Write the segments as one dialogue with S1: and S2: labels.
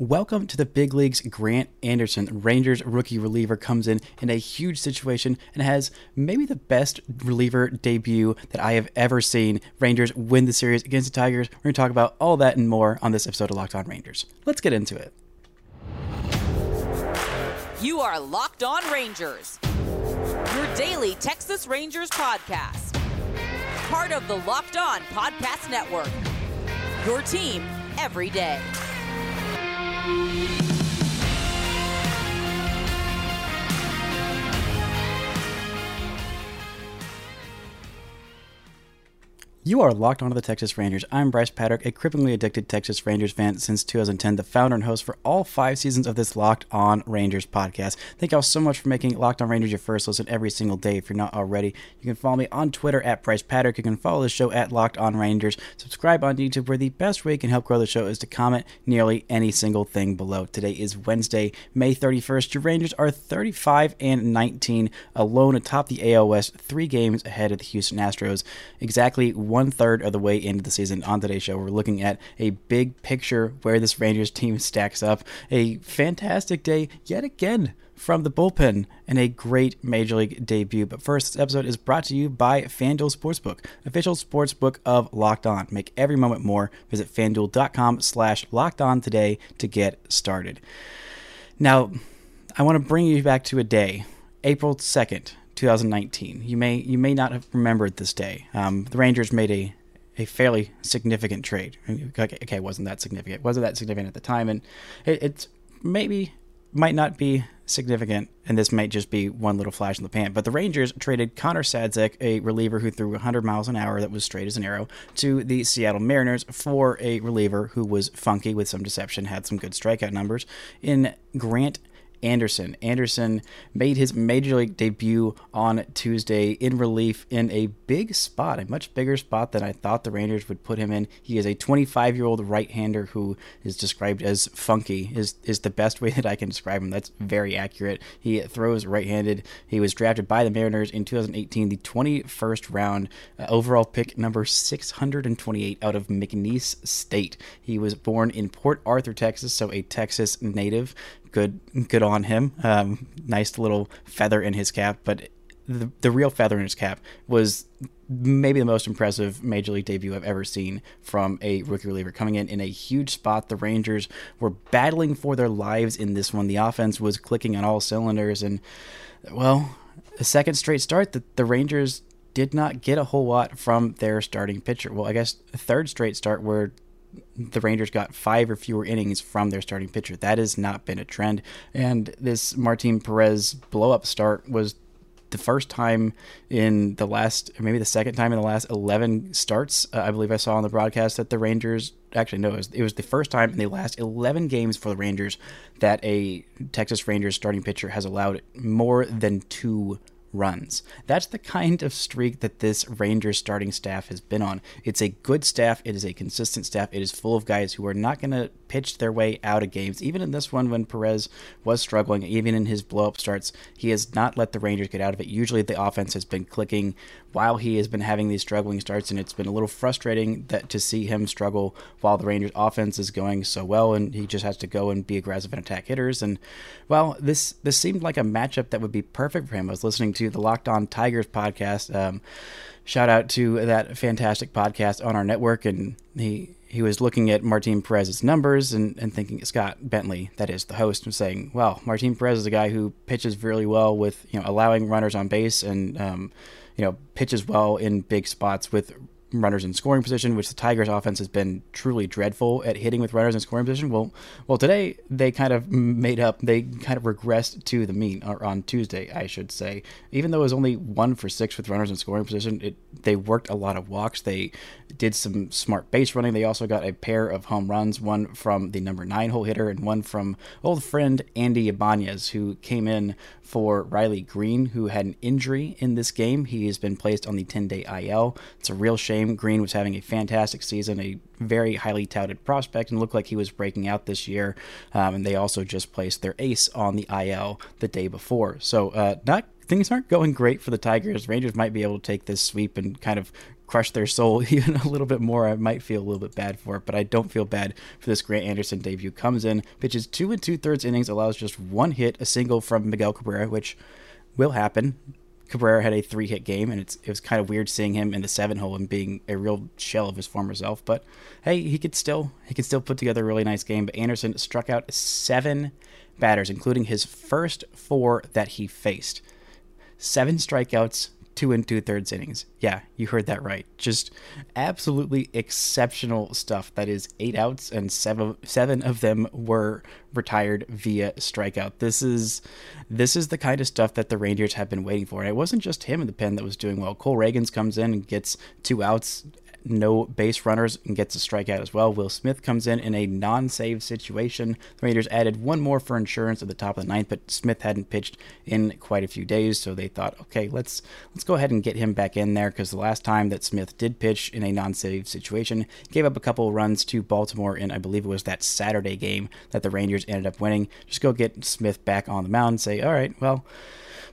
S1: Welcome to the big leagues. Grant Anderson, Rangers rookie reliever, comes in in a huge situation and has maybe the best reliever debut that I have ever seen. Rangers win the series against the Tigers. We're going to talk about all that and more on this episode of Locked On Rangers. Let's get into it.
S2: You are Locked On Rangers, your daily Texas Rangers podcast. Part of the Locked On Podcast Network. Your team every day. Bye.
S1: You are locked onto the Texas Rangers. I'm Brice Paterik, a cripplingly addicted Texas Rangers fan since 2010, the founder and host for all five seasons of this Locked On Rangers podcast. Thank y'all so much for making Locked On Rangers your first listen every single day. If you're not already, you can follow me on Twitter at Brice Paterik. You can follow the show at Locked On Rangers. Subscribe on YouTube, where the best way you can help grow the show is to comment nearly any single thing below. Today is Wednesday, May 31st. Your Rangers are 35 and 19, alone atop the West, three games ahead of the Houston Astros. Exactly one one third of the way into the season. On today's show, we're looking at a big picture where this Rangers team stacks up. A fantastic day yet again from the bullpen and a great Major League debut. But first, this episode is brought to you by FanDuel Sportsbook, official sportsbook of Locked On. Make every moment more. Visit fanduel.com slash locked on today to get started. Now, I want to bring you back to a day, April 2nd, 2019. You may you may not have remembered this day. Um, the Rangers made a a fairly significant trade. Okay, okay, wasn't that significant? wasn't that significant at the time, and it, it's maybe might not be significant, and this might just be one little flash in the pan. But the Rangers traded Connor Sadzeck, a reliever who threw 100 miles an hour that was straight as an arrow, to the Seattle Mariners for a reliever who was funky with some deception, had some good strikeout numbers in Grant Anderson. Anderson made his major league debut on Tuesday in relief in a big spot, a much bigger spot than I thought the Rangers would put him in. He is a 25 year old right hander who is described as funky, is, is the best way that I can describe him. That's very accurate. He throws right handed. He was drafted by the Mariners in 2018, the 21st round, uh, overall pick number 628 out of McNeese State. He was born in Port Arthur, Texas, so a Texas native good good on him. Um, nice little feather in his cap, but the the real feather in his cap was maybe the most impressive major league debut I've ever seen from a rookie reliever coming in in a huge spot. The Rangers were battling for their lives in this one. The offense was clicking on all cylinders, and well, a second straight start that the Rangers did not get a whole lot from their starting pitcher. Well, I guess a third straight start where the Rangers got five or fewer innings from their starting pitcher. That has not been a trend. And this Martin Perez blow up start was the first time in the last, or maybe the second time in the last 11 starts, uh, I believe I saw on the broadcast that the Rangers, actually, no, it was, it was the first time in the last 11 games for the Rangers that a Texas Rangers starting pitcher has allowed more than two runs. That's the kind of streak that this Rangers starting staff has been on. It's a good staff, it is a consistent staff, it is full of guys who are not going to pitch their way out of games. Even in this one, when Perez was struggling, even in his blow up starts, he has not let the Rangers get out of it. Usually the offense has been clicking while he has been having these struggling starts, and it's been a little frustrating that to see him struggle while the Rangers offense is going so well, and he just has to go and be aggressive and attack hitters. And well, this this seemed like a matchup that would be perfect for him. I was listening to the Locked On Tigers podcast. Um, shout out to that fantastic podcast on our network. And he he was looking at Martin Perez's numbers and, and thinking Scott Bentley, that is the host, was saying, well, Martin Perez is a guy who pitches really well with you know allowing runners on base and um, you know pitches well in big spots with runners in scoring position, which the Tigers' offense has been truly dreadful at hitting with runners in scoring position. Well, well, today they kind of made up. They kind of regressed to the mean, or on Tuesday, I should say. Even though it was only one for six with runners in scoring position, it they worked a lot of walks. They did some smart base running. They also got a pair of home runs, one from the number nine hole hitter and one from old friend Andy Ibanez, who came in for Riley Greene, who had an injury in this game. He has been placed on the 10 day IL. It's a real shame. Greene was having a fantastic season, a very highly touted prospect, and looked like he was breaking out this year. Um, and they also just placed their ace on the IL the day before. So, uh, not things aren't going great for the Tigers. Rangers might be able to take this sweep and kind of crush their soul even a little bit more. I might feel a little bit bad for it, but I don't feel bad for this Grant Anderson debut. Comes in, pitches two and two thirds innings, allows just one hit, a single from Miguel Cabrera, which will happen. Cabrera had a three hit game, and it's it was kind of weird seeing him in the seven hole and being a real shell of his former self. But hey, he could still he could still put together a really nice game. But Anderson struck out seven batters, including his first four that he faced. Seven strikeouts, two and two thirds innings. Yeah, you heard that right. Just absolutely exceptional stuff. That is eight outs and seven seven of them were retired via strikeout. This is this is the kind of stuff that the Rangers have been waiting for. And it wasn't just him in the pen that was doing well. Cole Ragans comes in and gets two outs no base runners and gets a strikeout as well. Will Smith comes in in a non-save situation. The Rangers added one more for insurance at the top of the ninth, but Smith hadn't pitched in quite a few days, so they thought, okay, let's let's go ahead and get him back in there because the last time that Smith did pitch in a non-save situation, gave up a couple runs to Baltimore in I believe it was that Saturday game that the Rangers ended up winning. Just go get Smith back on the mound and say, all right, well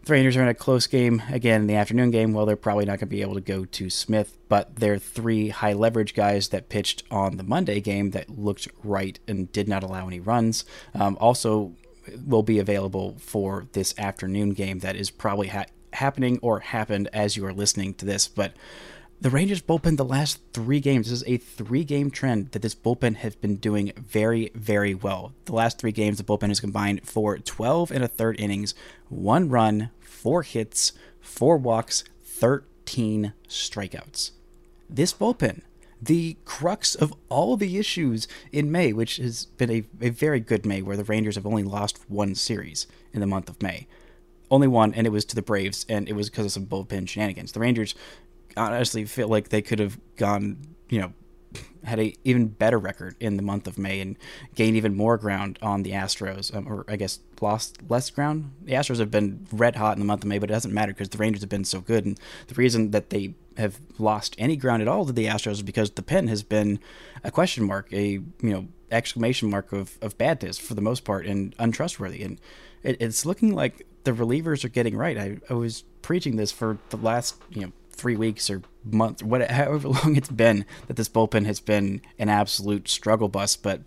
S1: the Rangers are in a close game again in the afternoon game. Well, they're probably not going to be able to go to Smith, but they're three high leverage guys that pitched on the Monday game that looked right and did not allow any runs. Um, also, will be available for this afternoon game that is probably ha- happening or happened as you are listening to this, but. The Rangers bullpen the last three games. This is a three game trend that this bullpen has been doing very, very well. The last three games, the bullpen has combined for 12 and a third innings, one run, four hits, four walks, 13 strikeouts. This bullpen, the crux of all the issues in May, which has been a, a very good May where the Rangers have only lost one series in the month of May. Only one, and it was to the Braves, and it was because of some bullpen shenanigans. The Rangers honestly feel like they could have gone, you know, had a even better record in the month of May and gained even more ground on the Astros, um, or I guess lost less ground. The Astros have been red hot in the month of May, but it doesn't matter because the Rangers have been so good. And the reason that they have lost any ground at all to the Astros is because the pen has been a question mark, a you know exclamation mark of, of badness for the most part and untrustworthy. And it, it's looking like the relievers are getting right. I, I was preaching this for the last you know three weeks or month, whatever, however long it's been that this bullpen has been an absolute struggle bus. But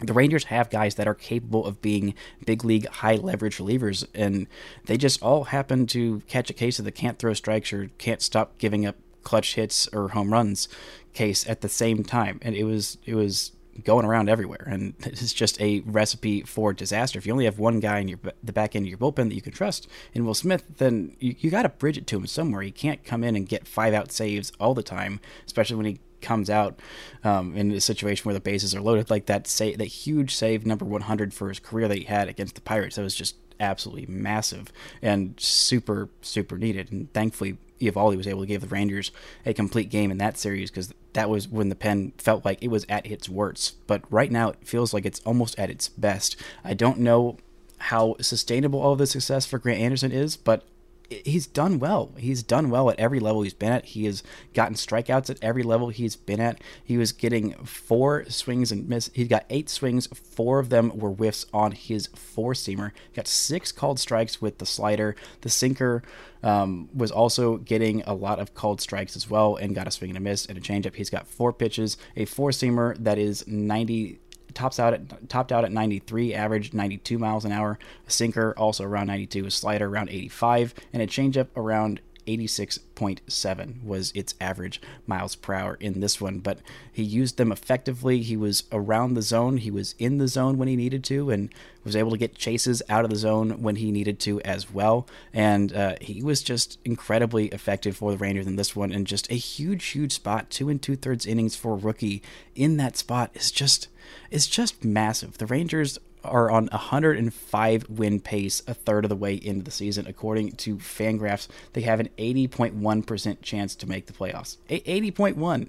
S1: the Rangers have guys that are capable of being big league high leverage relievers, and they just all happen to catch a case of the can't throw strikes or can't stop giving up clutch hits or home runs case at the same time. And it was it was going around everywhere, and it's just a recipe for disaster. If you only have one guy in your the back end of your bullpen that you can trust in Will Smith, then you, you got to bridge it to him somewhere. He can't come in and get five out saves all the time, especially when he comes out um, in a situation where the bases are loaded, like that say that huge save number 100 for his career that he had against the Pirates. That was just absolutely massive and super super needed. And thankfully, Eovaldi was able to give the Rangers a complete game in that series because that was when the pen felt like it was at its worst. But right now, it feels like it's almost at its best. I don't know how sustainable all of the success for Grant Anderson is, but he's done well. He's done well at every level he's been at. He has gotten strikeouts at every level he's been at. He was getting four swings and miss. He got eight swings. Four of them were whiffs on his four seamer. Got six called strikes with the slider. The sinker um, was also getting a lot of called strikes as well and got a swing and a miss and a changeup. He's got four pitches, a four seamer that is 90 tops out at topped out at 93, averaged 92 miles an hour. A sinker also around 92, a slider around 85, and a changeup around 86.7 was its average miles per hour in this one, but he used them effectively. He was around the zone, he was in the zone when he needed to, and was able to get chases out of the zone when he needed to as well. And uh, he was just incredibly effective for the Rangers in this one, and just a huge, huge spot. Two and two thirds innings for rookie in that spot is just is just massive. The Rangers are on 105 win pace a third of the way into the season. According to Fangraphs, they have an 80.1% chance to make the playoffs. 80.1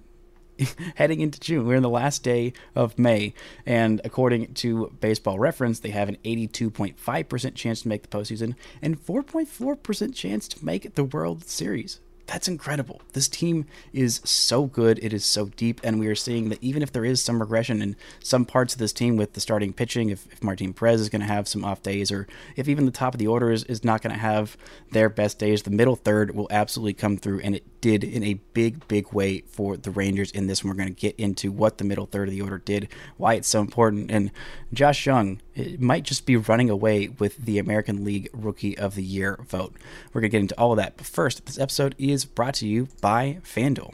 S1: heading into June. We're in the last day of May, and according to Baseball Reference, they have an 82.5% chance to make the postseason and 4.4% chance to make the World Series that's incredible. This team is so good. It is so deep. And we are seeing that even if there is some regression in some parts of this team with the starting pitching, if, if Martin Perez is going to have some off days, or if even the top of the order is, is not going to have their best days, the middle third will absolutely come through. And it did in a big, big way for the Rangers in this. And we're going to get into what the middle third of the order did, why it's so important. And Josh Jung might just be running away with the American League Rookie of the Year vote. We're going to get into all of that. But first, this episode is brought to you by FanDuel.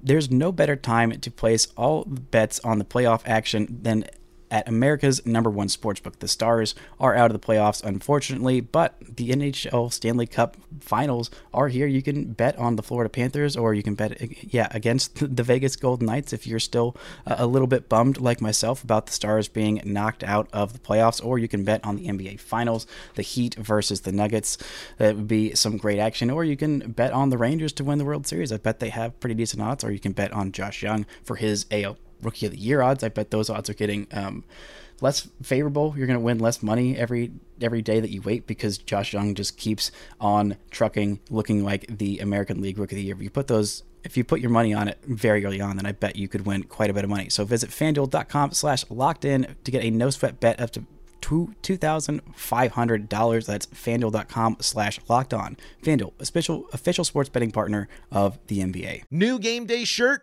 S1: There's no better time to place all bets on the playoff action than at America's number one sportsbook. The Stars are out of the playoffs, unfortunately, but the NHL Stanley Cup finals are here. You can bet on the Florida Panthers or you can bet, yeah, against the Vegas Golden Knights if you're still uh, a little bit bummed, like myself, about the Stars being knocked out of the playoffs, or you can bet on the NBA Finals, the Heat versus the Nuggets. That would be some great action, or you can bet on the Rangers to win the World Series. I bet they have pretty decent odds, or you can bet on Josh Jung for his AL rookie of the year odds. I bet those odds are getting um, less favorable. You're going to win less money every every day that you wait because Josh Jung just keeps on trucking, looking like the American League Rookie of the Year. If you put those, if you put your money on it very early on, then I bet you could win quite a bit of money. So visit FanDuel.com/slash locked in to get a no sweat bet up to two two thousand five hundred dollars. That's FanDuel.com slash locked on. FanDuel, official official sports betting partner of the NBA.
S3: New game day shirt,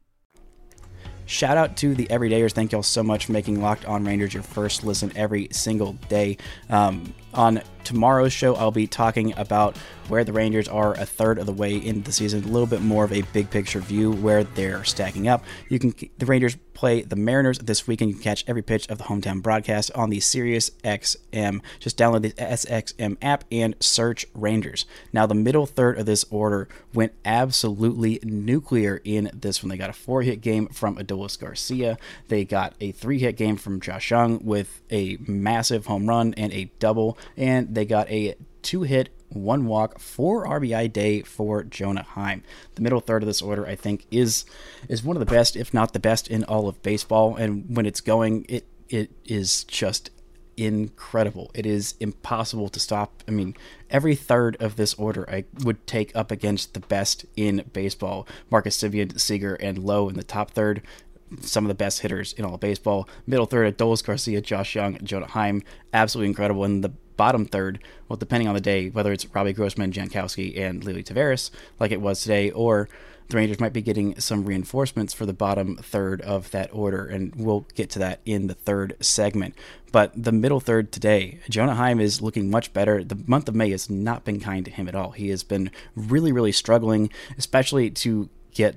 S1: Shout out to the everydayers. Thank y'all so much for making Locked On Rangers your first listen every single day. Um, on tomorrow's show, I'll be talking about where the Rangers are a third of the way into the season, a little bit more of a big picture view where they're stacking up. You can the Rangers play the Mariners this weekend. You can catch every pitch of the hometown broadcast on the Sirius XM. Just download the SXM app and search Rangers. Now the middle third of this order went absolutely nuclear in this one. They got a four hit game from Adolis Garcia. They got a three hit game from Josh Jung with a massive home run and a double and they got a two hit, one walk, four RBI day for Jonah Heim. The middle third of this order, I think, is is one of the best, if not the best, in all of baseball. And when it's going, it it is just incredible. It is impossible to stop. I mean, every third of this order I would take up against the best in baseball. Marcus Semien, Seager, and Lowe in the top third some of the best hitters in all of baseball. Middle third, Adolis Garcia, Josh Jung, Jonah Heim, absolutely incredible. And the bottom third, well, depending on the day, whether it's Robbie Grossman, Jankowski, and Leody Taveras, like it was today, or the Rangers might be getting some reinforcements for the bottom third of that order, and we'll get to that in the third segment. But the middle third today, Jonah Heim is looking much better. The month of May has not been kind to him at all. He has been really, really struggling, especially to get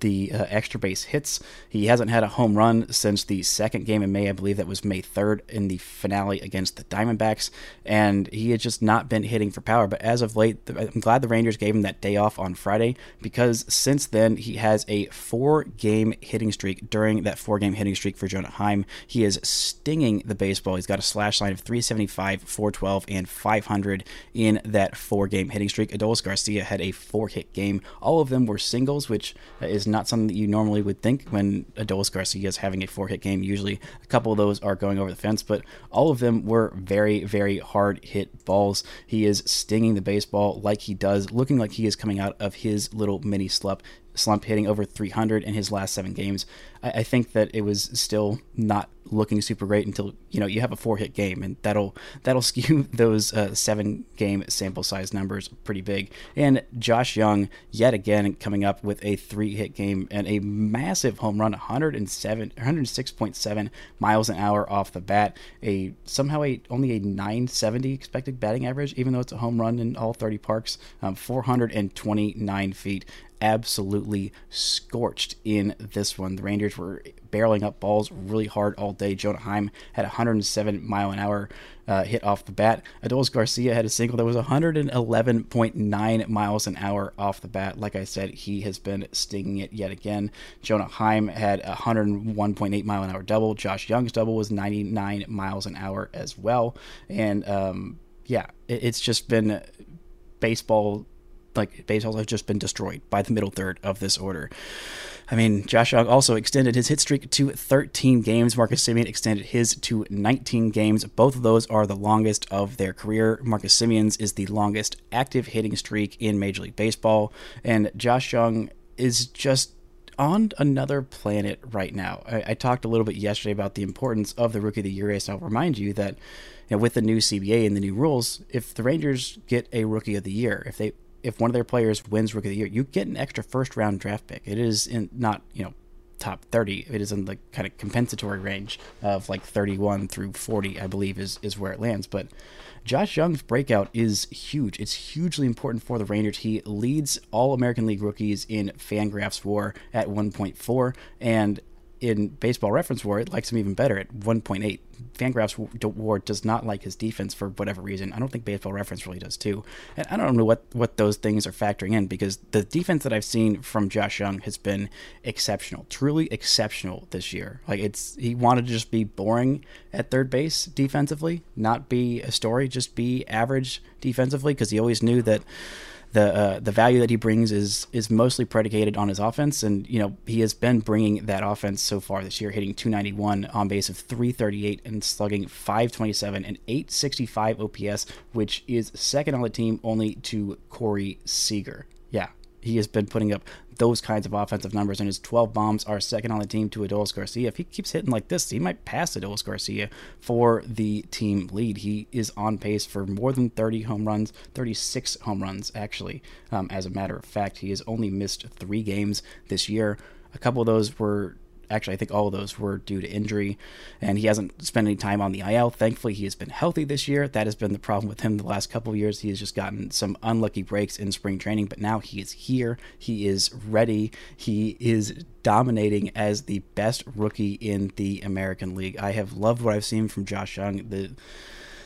S1: the uh, extra base hits. He hasn't had a home run since the second game in May. I believe that was May 3rd in the finale against the Diamondbacks. And he had just not been hitting for power. But as of late, I'm glad the Rangers gave him that day off on Friday because since then, he has a four game hitting streak during that four game hitting streak for Jonah Heim. He is stinging the baseball. He's got a slash line of 375, 412, and 500 in that four game hitting streak. Adolis Garcia had a four hit game. All of them were singles, which is not something that you normally would think when Adolis Garcia is having a four hit game. Usually, a couple of those are going over the fence, but all of them were very, very hard hit balls. He is stinging the baseball like he does, looking like he is coming out of his little mini slump slump hitting over 300 in his last seven games. I, I, think that it was still not looking super great until you know you have a four hit game, and that'll that'll skew those uh, seven game sample size numbers pretty big. And Josh Jung yet again coming up with a three hit game and a massive home run, 107 106.7 miles an hour off the bat. A somehow a only a 970 expected batting average, even though it's a home run in all 30 parks, um, 429 feet absolutely scorched in this one. The Rangers were barreling up balls really hard all day. Jonah Heim had 107 mile an hour uh, hit off the bat. Adolis Garcia had a single that was 111.9 miles an hour off the bat. Like I said, he has been stinging it yet again. Jonah Heim had 101.8 mile an hour double. Josh Jung's double was 99 miles an hour as well. And um, yeah, it, it's just been baseball like baseballs have just been destroyed by the middle third of this order. I mean, Josh Jung also extended his hit streak to 13 games. Marcus Semien extended his to 19 games. Both of those are the longest of their career. Marcus Semien's is the longest active hitting streak in Major League Baseball, and Josh Jung is just on another planet right now. I, I, talked a little bit yesterday about the importance of the Rookie of the Year race. I'll remind you that you know, with the new CBA and the new rules, if the Rangers get a Rookie of the Year, if they if one of their players wins Rookie of the Year, you get an extra first round draft pick. It is in not you know top 30 it is in the kind of compensatory range of like 31 through 40 i believe is is where it lands. But josh Jung's breakout is huge. It's hugely important for the rangers. He leads all american league rookies in fangraphs war at 1.4 and in Baseball Reference War, it likes him even better at 1.8. Fangraphs War does not like his defense for whatever reason. I don't think Baseball Reference really does too. And I don't know what, what those things are factoring in because the defense that I've seen from Josh Jung has been exceptional, truly exceptional this year. Like it's he wanted to just be boring at third base defensively, not be a story, just be average defensively because he always knew that the uh, the value that he brings is is mostly predicated on his offense, and you know he has been bringing that offense so far this year, hitting 291 on base of 338 and slugging 527 and 865 OPS, which is second on the team only to Corey Seager. He has been putting up those kinds of offensive numbers, and his 12 bombs are second on the team to Adolis Garcia. If he keeps hitting like this, he might pass Adolis Garcia for the team lead. He is on pace for more than 30 home runs, 36 home runs, actually. Um, as a matter of fact, he has only missed three games this year. A couple of those were Actually, I think all of those were due to injury, and he hasn't spent any time on the IL. Thankfully, he has been healthy this year. That has been the problem with him the last couple of years. He has just gotten some unlucky breaks in spring training, but now he is here. He is ready. He is dominating as the best rookie in the American League. I have loved what I've seen from Josh Jung. The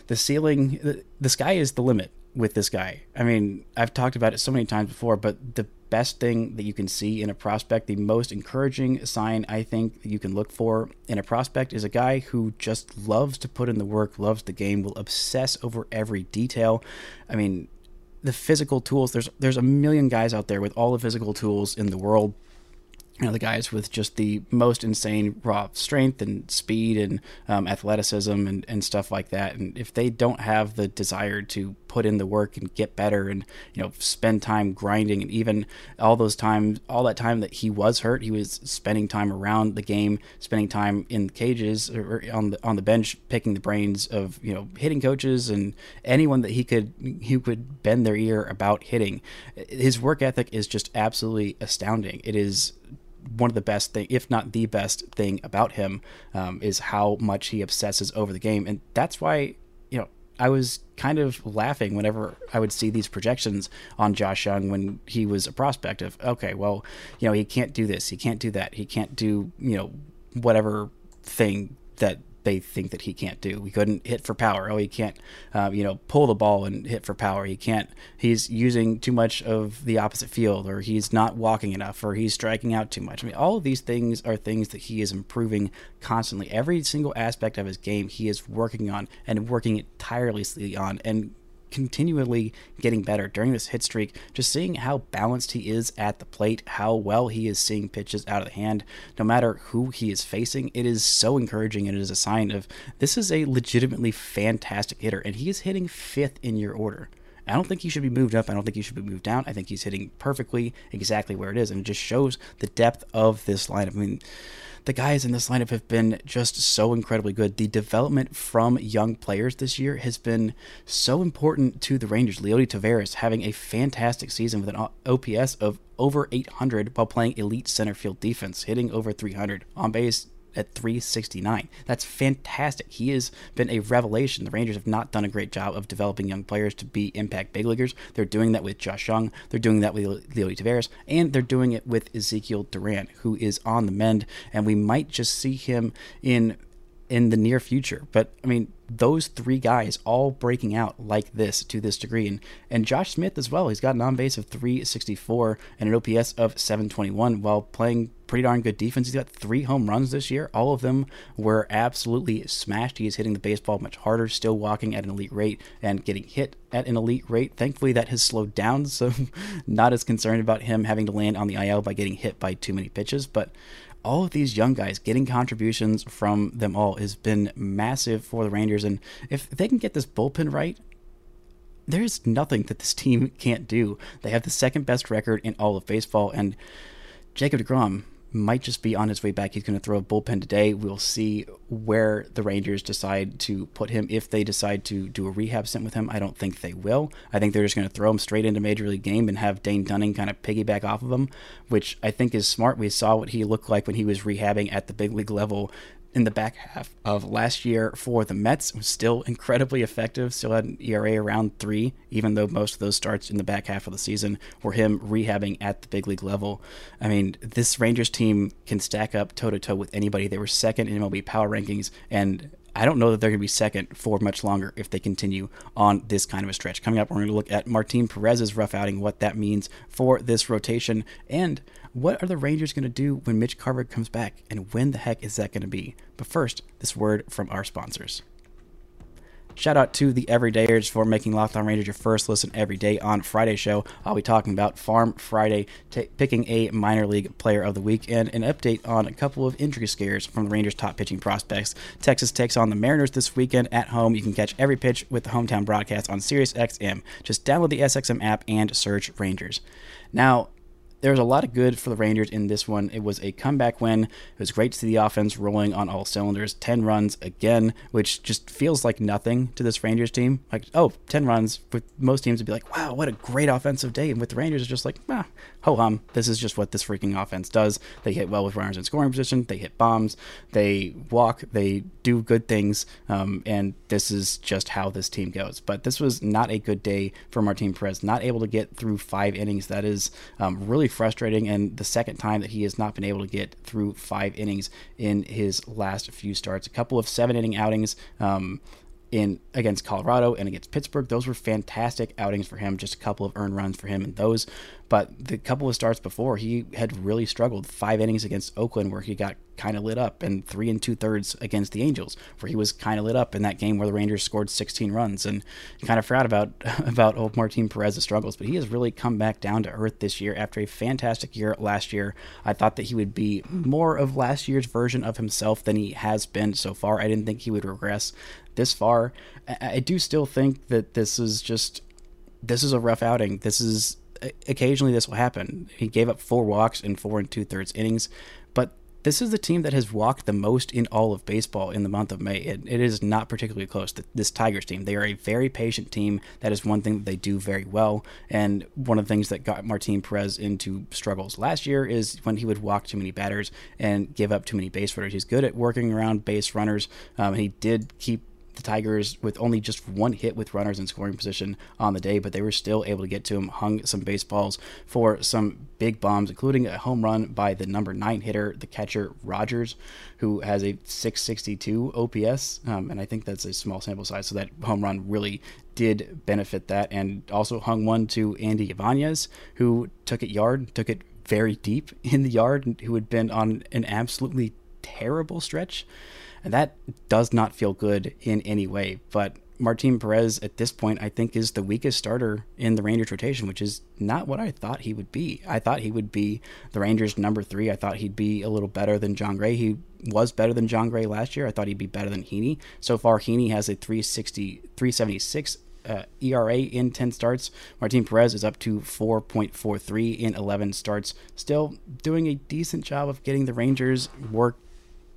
S1: the ceiling, the, the sky is the limit with this guy. I mean, I've talked about it so many times before, but the best thing that you can see in a prospect, the most encouraging sign I think you can look for in a prospect is a guy who just loves to put in the work, loves the game, will obsess over every detail. I mean, the physical tools, there's there's a million guys out there with all the physical tools in the world you know the guys with just the most insane raw strength and speed and um, athleticism and, and stuff like that and if they don't have the desire to put in the work and get better and you know spend time grinding and even all those times all that time that he was hurt he was spending time around the game spending time in cages or on the on the bench picking the brains of you know hitting coaches and anyone that he could he could bend their ear about hitting. His work ethic is just absolutely astounding. It is one of the best thing, if not the best thing about him, um, is how much he obsesses over the game, and that's why I was kind of laughing whenever I would see these projections on Josh Jung when he was a prospect of okay, well, you know he can't do this, he can't do that, he can't do you know whatever thing that they think that he can't do. He couldn't hit for power. Oh, he can't, uh, you know, pull the ball and hit for power. He can't. He's using too much of the opposite field, or he's not walking enough, or he's striking out too much. I mean, all of these things are things that he is improving constantly. Every single aspect of his game, he is working on and working tirelessly on. And continually getting better during this hit streak. Just seeing how balanced he is at the plate, how well he is seeing pitches out of the hand, no matter who he is facing, it is so encouraging and it is a sign of this is a legitimately fantastic hitter, and he is hitting fifth in your order. I don't think he should be moved up. I don't think he should be moved down. I think he's hitting perfectly exactly where it is. And it just shows the depth of this lineup. I mean, the guys in this lineup have been just so incredibly good. The development from young players this year has been so important to the Rangers. Leody Taveras having a fantastic season with an OPS of over 800 while playing elite center field defense, hitting over 300 on base at 369. That's fantastic. He has been a revelation. The Rangers have not done a great job of developing young players to be impact big leaguers. They're doing that with Josh Jung, They're doing that with Leody Taveras, and they're doing it with Ezekiel Duran, who is on the mend, and we might just see him in in the near future. But I mean, those three guys all breaking out like this to this degree, and and Josh Smith as well. He's got an on base of 364 and an OPS of 721 while playing pretty darn good defense. He's got three home runs this year. All of them were absolutely smashed. He is hitting the baseball much harder, still walking at an elite rate and getting hit at an elite rate. Thankfully, that has slowed down, so not as concerned about him having to land on the IL by getting hit by too many pitches. But all of these young guys getting contributions from them all has been massive for the Rangers. And if they can get this bullpen right, there's nothing that this team can't do. They have the second best record in all of baseball. And Jacob DeGrom, might just be on his way back. He's going to throw a bullpen today. We'll see where the Rangers decide to put him. If they decide to do a rehab stint with him, I don't think they will. I think they're just going to throw him straight into Major League game and have Dane Dunning kind of piggyback off of him, which I think is smart. We saw what he looked like when he was rehabbing at the big league level in the back half of last year for the Mets was still incredibly effective. Still had an ERA around three, even though most of those starts in the back half of the season were him rehabbing at the big league level. I mean, this Rangers team can stack up toe to toe with anybody. They were second in MLB power rankings, and I don't know that they're going to be second for much longer if they continue on this kind of a stretch. Coming up, we're going to look at Martin Perez's rough outing, what that means for this rotation, and what are the Rangers going to do when Mitch Garver comes back, and when the heck is that going to be? But first, this word from our sponsors. Shout out to the Everydayers for making Locked On Rangers your first listen every day on Friday show. I'll be talking about Farm Friday, t- picking a minor league player of the week, and an update on a couple of injury scares from the Rangers' top pitching prospects. Texas takes on the Mariners this weekend at home. You can catch every pitch with the hometown broadcast on SiriusXM. Just download the SXM app and search Rangers. Now, there was a lot of good for the Rangers in this one. It was a comeback win. It was great to see the offense rolling on all cylinders. 10 runs again, which just feels like nothing to this Rangers team. Like, oh, 10 runs. With most teams would be like, wow, what a great offensive day. And with the Rangers, it's just like, ah, ho hum. This is just what this freaking offense does. They hit well with runners in scoring position. They hit bombs. They walk. They do good things. Um, and this is just how this team goes. But this was not a good day for Martin Perez. Not able to get through five innings. That is um, really frustrating. And the second time that he has not been able to get through five innings in his last few starts. A couple of seven inning outings. Um, in against Colorado and against Pittsburgh. Those were fantastic outings for him. Just a couple of earned runs for him in those. But the couple of starts before, he had really struggled. Five innings against Oakland, where he got kind of lit up, and three and two thirds against the Angels, where he was kind of lit up in that game where the Rangers scored 16 runs. And kind of forgot about about old Martin Perez's struggles, but he has really come back down to earth this year after a fantastic year last year. I thought that he would be more of last year's version of himself than he has been so far. I didn't think he would regress this far. I do still think that this is just this is a rough outing. This is occasionally this will happen. He gave up four walks in four and two thirds innings, but this is the team that has walked the most in all of baseball in the month of May. it, it is not particularly close. This Tigers team, they are a very patient team. That is one thing that they do very well. And one of the things that got Martin Perez into struggles last year is when he would walk too many batters and give up too many base runners. He's good at working around base runners. Um, he did keep the Tigers with only just one hit with runners in scoring position on the day, but they were still able to get to him, hung some baseballs for some big bombs, including a home run by the number nine hitter, the catcher Rogers, who has a 662 OPS. Um, and I think that's a small sample size, so that home run really did benefit that. And also hung one to Andy Ibanez, who took it yard, took it very deep in the yard, who had been on an absolutely terrible stretch. And that does not feel good in any way. But Martin Perez at this point, I think, is the weakest starter in the Rangers rotation, which is not what I thought he would be. I thought he would be the Rangers' number three. I thought he'd be a little better than Jon Gray. He was better than Jon Gray last year. I thought he'd be better than Heaney. So far, Heaney has a 360, 376 uh, ERA in 10 starts. Martin Perez is up to 4.43 in 11 starts. Still doing a decent job of getting the Rangers work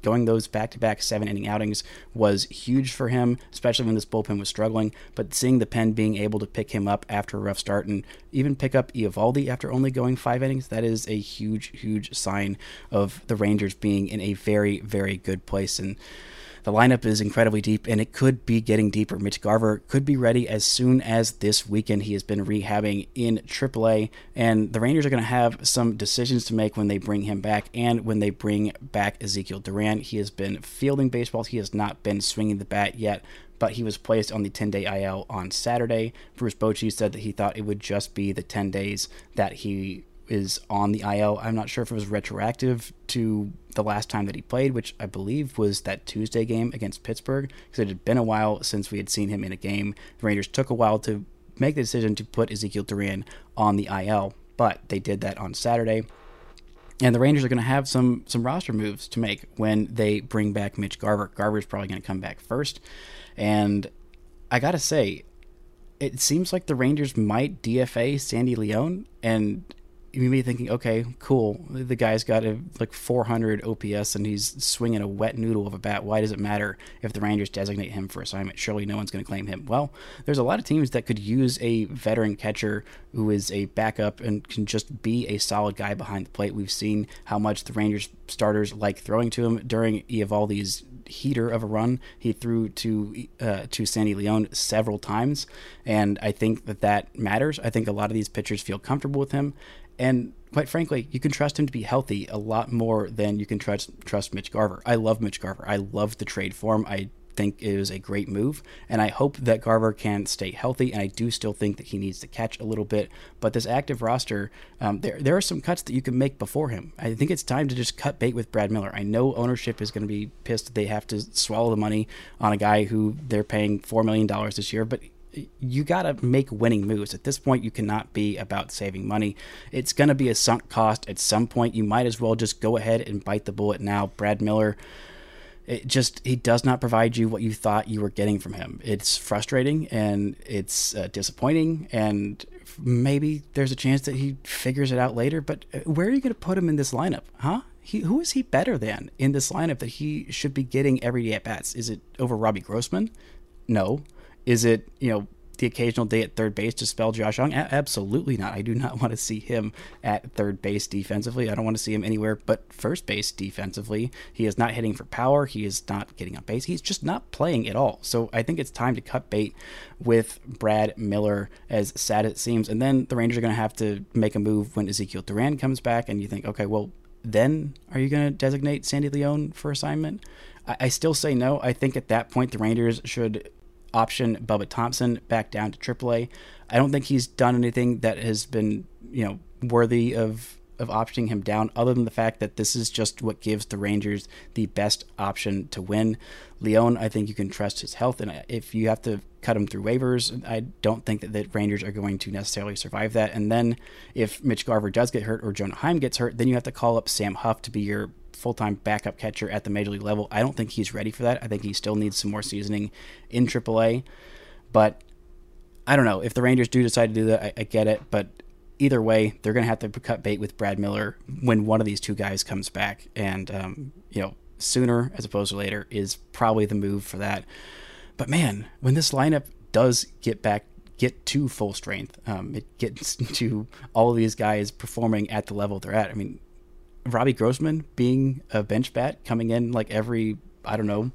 S1: going those back-to-back seven-inning outings was huge for him, especially when this bullpen was struggling. But seeing the pen being able to pick him up after a rough start and even pick up Eovaldi after only going five innings, that is a huge, huge sign of the Rangers being in a very, very good place. And the lineup is incredibly deep, and it could be getting deeper. Mitch Garver could be ready as soon as this weekend. He has been rehabbing in AAA, and the Rangers are going to have some decisions to make when they bring him back and when they bring back Ezekiel Duran. He has been fielding baseballs. He has not been swinging the bat yet, but he was placed on the 10 day IL on Saturday. Bruce Bochy said that he thought it would just be the 10 days that he is on the IL. I'm not sure if it was retroactive to the last time that he played, which I believe was that Tuesday game against Pittsburgh, because it had been a while since we had seen him in a game. The Rangers took a while to make the decision to put Ezekiel Duran on the IL, but they did that on Saturday. And the Rangers are going to have some some roster moves to make when they bring back Mitch Garver. Garver's probably going to come back first, and I got to say, it seems like the Rangers might DFA Sandy Leon, and you may be thinking, okay, cool. The guy's got a, like 400 OPS and he's swinging a wet noodle of a bat. Why does it matter if the Rangers designate him for assignment? Surely no one's going to claim him. Well, there's a lot of teams that could use a veteran catcher who is a backup and can just be a solid guy behind the plate. We've seen how much the Rangers starters like throwing to him during Eovaldi's heater of a run he threw to uh, to Sandy Leon several times, and I think that that matters. I think a lot of these pitchers feel comfortable with him, and quite frankly, you can trust him to be healthy a lot more than you can trust trust Mitch Garver. I love Mitch Garver. I love the trade for him. I think it was a great move, and I hope that Garver can stay healthy. And I do still think that he needs to catch a little bit. But this active roster, um, there there are some cuts that you can make before him. I think it's time to just cut bait with Brad Miller. I know ownership is going to be pissed; they have to swallow the money on a guy who they're paying four million dollars this year, but you got to make winning moves. At this point, you cannot be about saving money. It's going to be a sunk cost at some point. You might as well just go ahead and bite the bullet now. Brad Miller, it just he does not provide you what you thought you were getting from him. It's frustrating and it's uh, disappointing and maybe there's a chance that he figures it out later, but uh, where are you going to put him in this lineup? Huh? He, who is he better than in this lineup that he should be getting every day at bats? Is it over Robbie Grossman? No. Is it, you know, the occasional day at third base to spell Josh Jung? A- absolutely not. I do not want to see him at third base defensively. I don't want to see him anywhere but first base defensively. He is not hitting for power. He is not getting on base. He's just not playing at all. So I think it's time to cut bait with Brad Miller, as sad as it seems. And then the Rangers are going to have to make a move when Ezekiel Duran comes back. And you think, okay, well, then are you going to designate Sandy Leon for assignment? I still say no. I think at that point the Rangers should option Bubba Thompson back down to AAA. I don't think he's done anything that has been, you know, worthy of of optioning him down, other than the fact that this is just what gives the Rangers the best option to win. Leon, I think you can trust his health, and if you have to cut him through waivers, I don't think that the Rangers are going to necessarily survive that. And then if Mitch Garver does get hurt or Jonah Heim gets hurt, then you have to call up Sam Huff to be your full time backup catcher at the major league level. I don't think he's ready for that. I think he still needs some more seasoning in AAA. But I don't know. If the Rangers do decide to do that, I, I get it. But either way, they're going to have to cut bait with Brad Miller when one of these two guys comes back. And, um, you know, sooner as opposed to later is probably the move for that. But man, when this lineup does get back get to full strength. Um, it gets to all of these guys performing at the level they're at. I mean, Robbie Grossman being a bench bat, coming in like every I don't know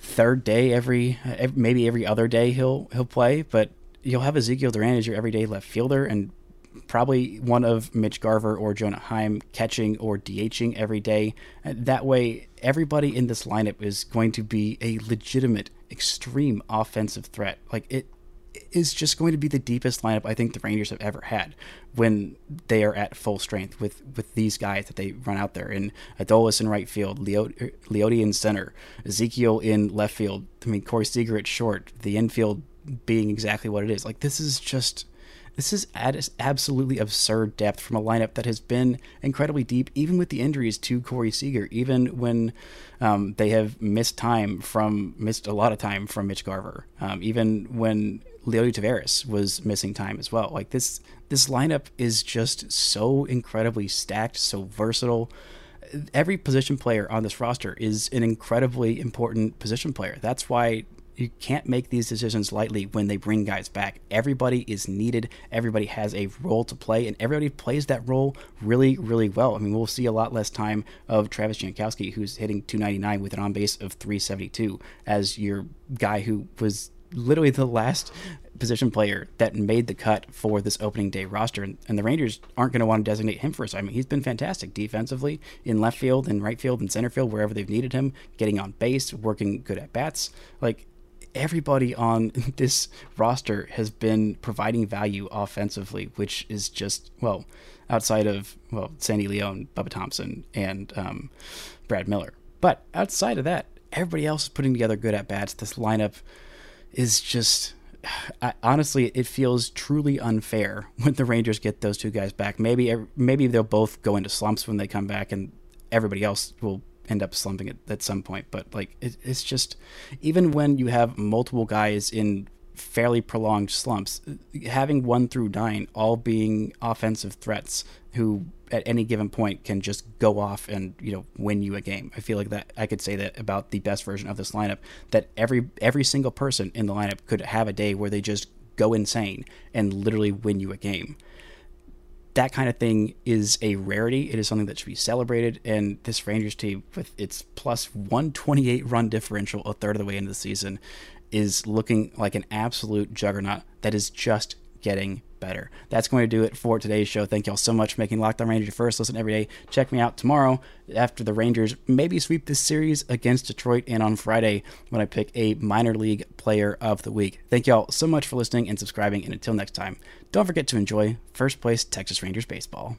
S1: third day, every, maybe every other day he'll he'll play, but you'll have Ezekiel Duran as your everyday left fielder and probably one of Mitch Garver or Jonah Heim catching or DHing every day. That way, everybody in this lineup is going to be a legitimate, extreme offensive threat. Like it, is just going to be the deepest lineup I think the Rangers have ever had when they are at full strength with, with these guys that they run out there. And Adolis in right field, Leo, Leody in center, Ezekiel in left field. I mean, Corey Seager at short, the infield being exactly what it is. Like, this is just this is absolutely absurd depth from a lineup that has been incredibly deep, even with the injuries to Corey Seager, even when um, they have missed time from missed a lot of time from Mitch Garver, um, even when Leody Taveras was missing time as well. Like this, this lineup is just so incredibly stacked, so versatile. Every position player on this roster is an incredibly important position player. That's why you can't make these decisions lightly when they bring guys back. Everybody is needed. Everybody has a role to play, and everybody plays that role really, really well. I mean, we'll see a lot less time of Travis Jankowski, who's hitting 299 with an on base of 372, as your guy who was literally the last position player that made the cut for this opening day roster. And, and the Rangers aren't going to want to designate him for assignment. He's been fantastic defensively in left field and right field and center field, wherever they've needed him, getting on base, working good at bats. Like, everybody on this roster has been providing value offensively, which is just well outside of well Sandy Leon, Bubba Thompson, and um, Brad Miller. But outside of that, everybody else is putting together good at bats. This lineup is just. I, honestly, it feels truly unfair when the Rangers get those two guys back. Maybe maybe they'll both go into slumps when they come back, and everybody else will end up slumping at, at some point. But like it, it's just even when you have multiple guys in fairly prolonged slumps, having one through nine all being offensive threats who at any given point can just go off and you know win you a game. I feel like that I could say that about the best version of this lineup that every every single person in the lineup could have a day where they just go insane and literally win you a game that kind of thing is a rarity. It is something that should be celebrated. And this Rangers team, with its plus 128 run differential a third of the way into the season, is looking like an absolute juggernaut that is just getting better. That's going to do it for today's show. Thank y'all so much for making Locked On Rangers your first listen every day. Check me out tomorrow after the Rangers maybe sweep this series against Detroit and on Friday when I pick a minor league player of the week. Thank y'all so much for listening and subscribing. And until next time, don't forget to enjoy first place Texas Rangers baseball.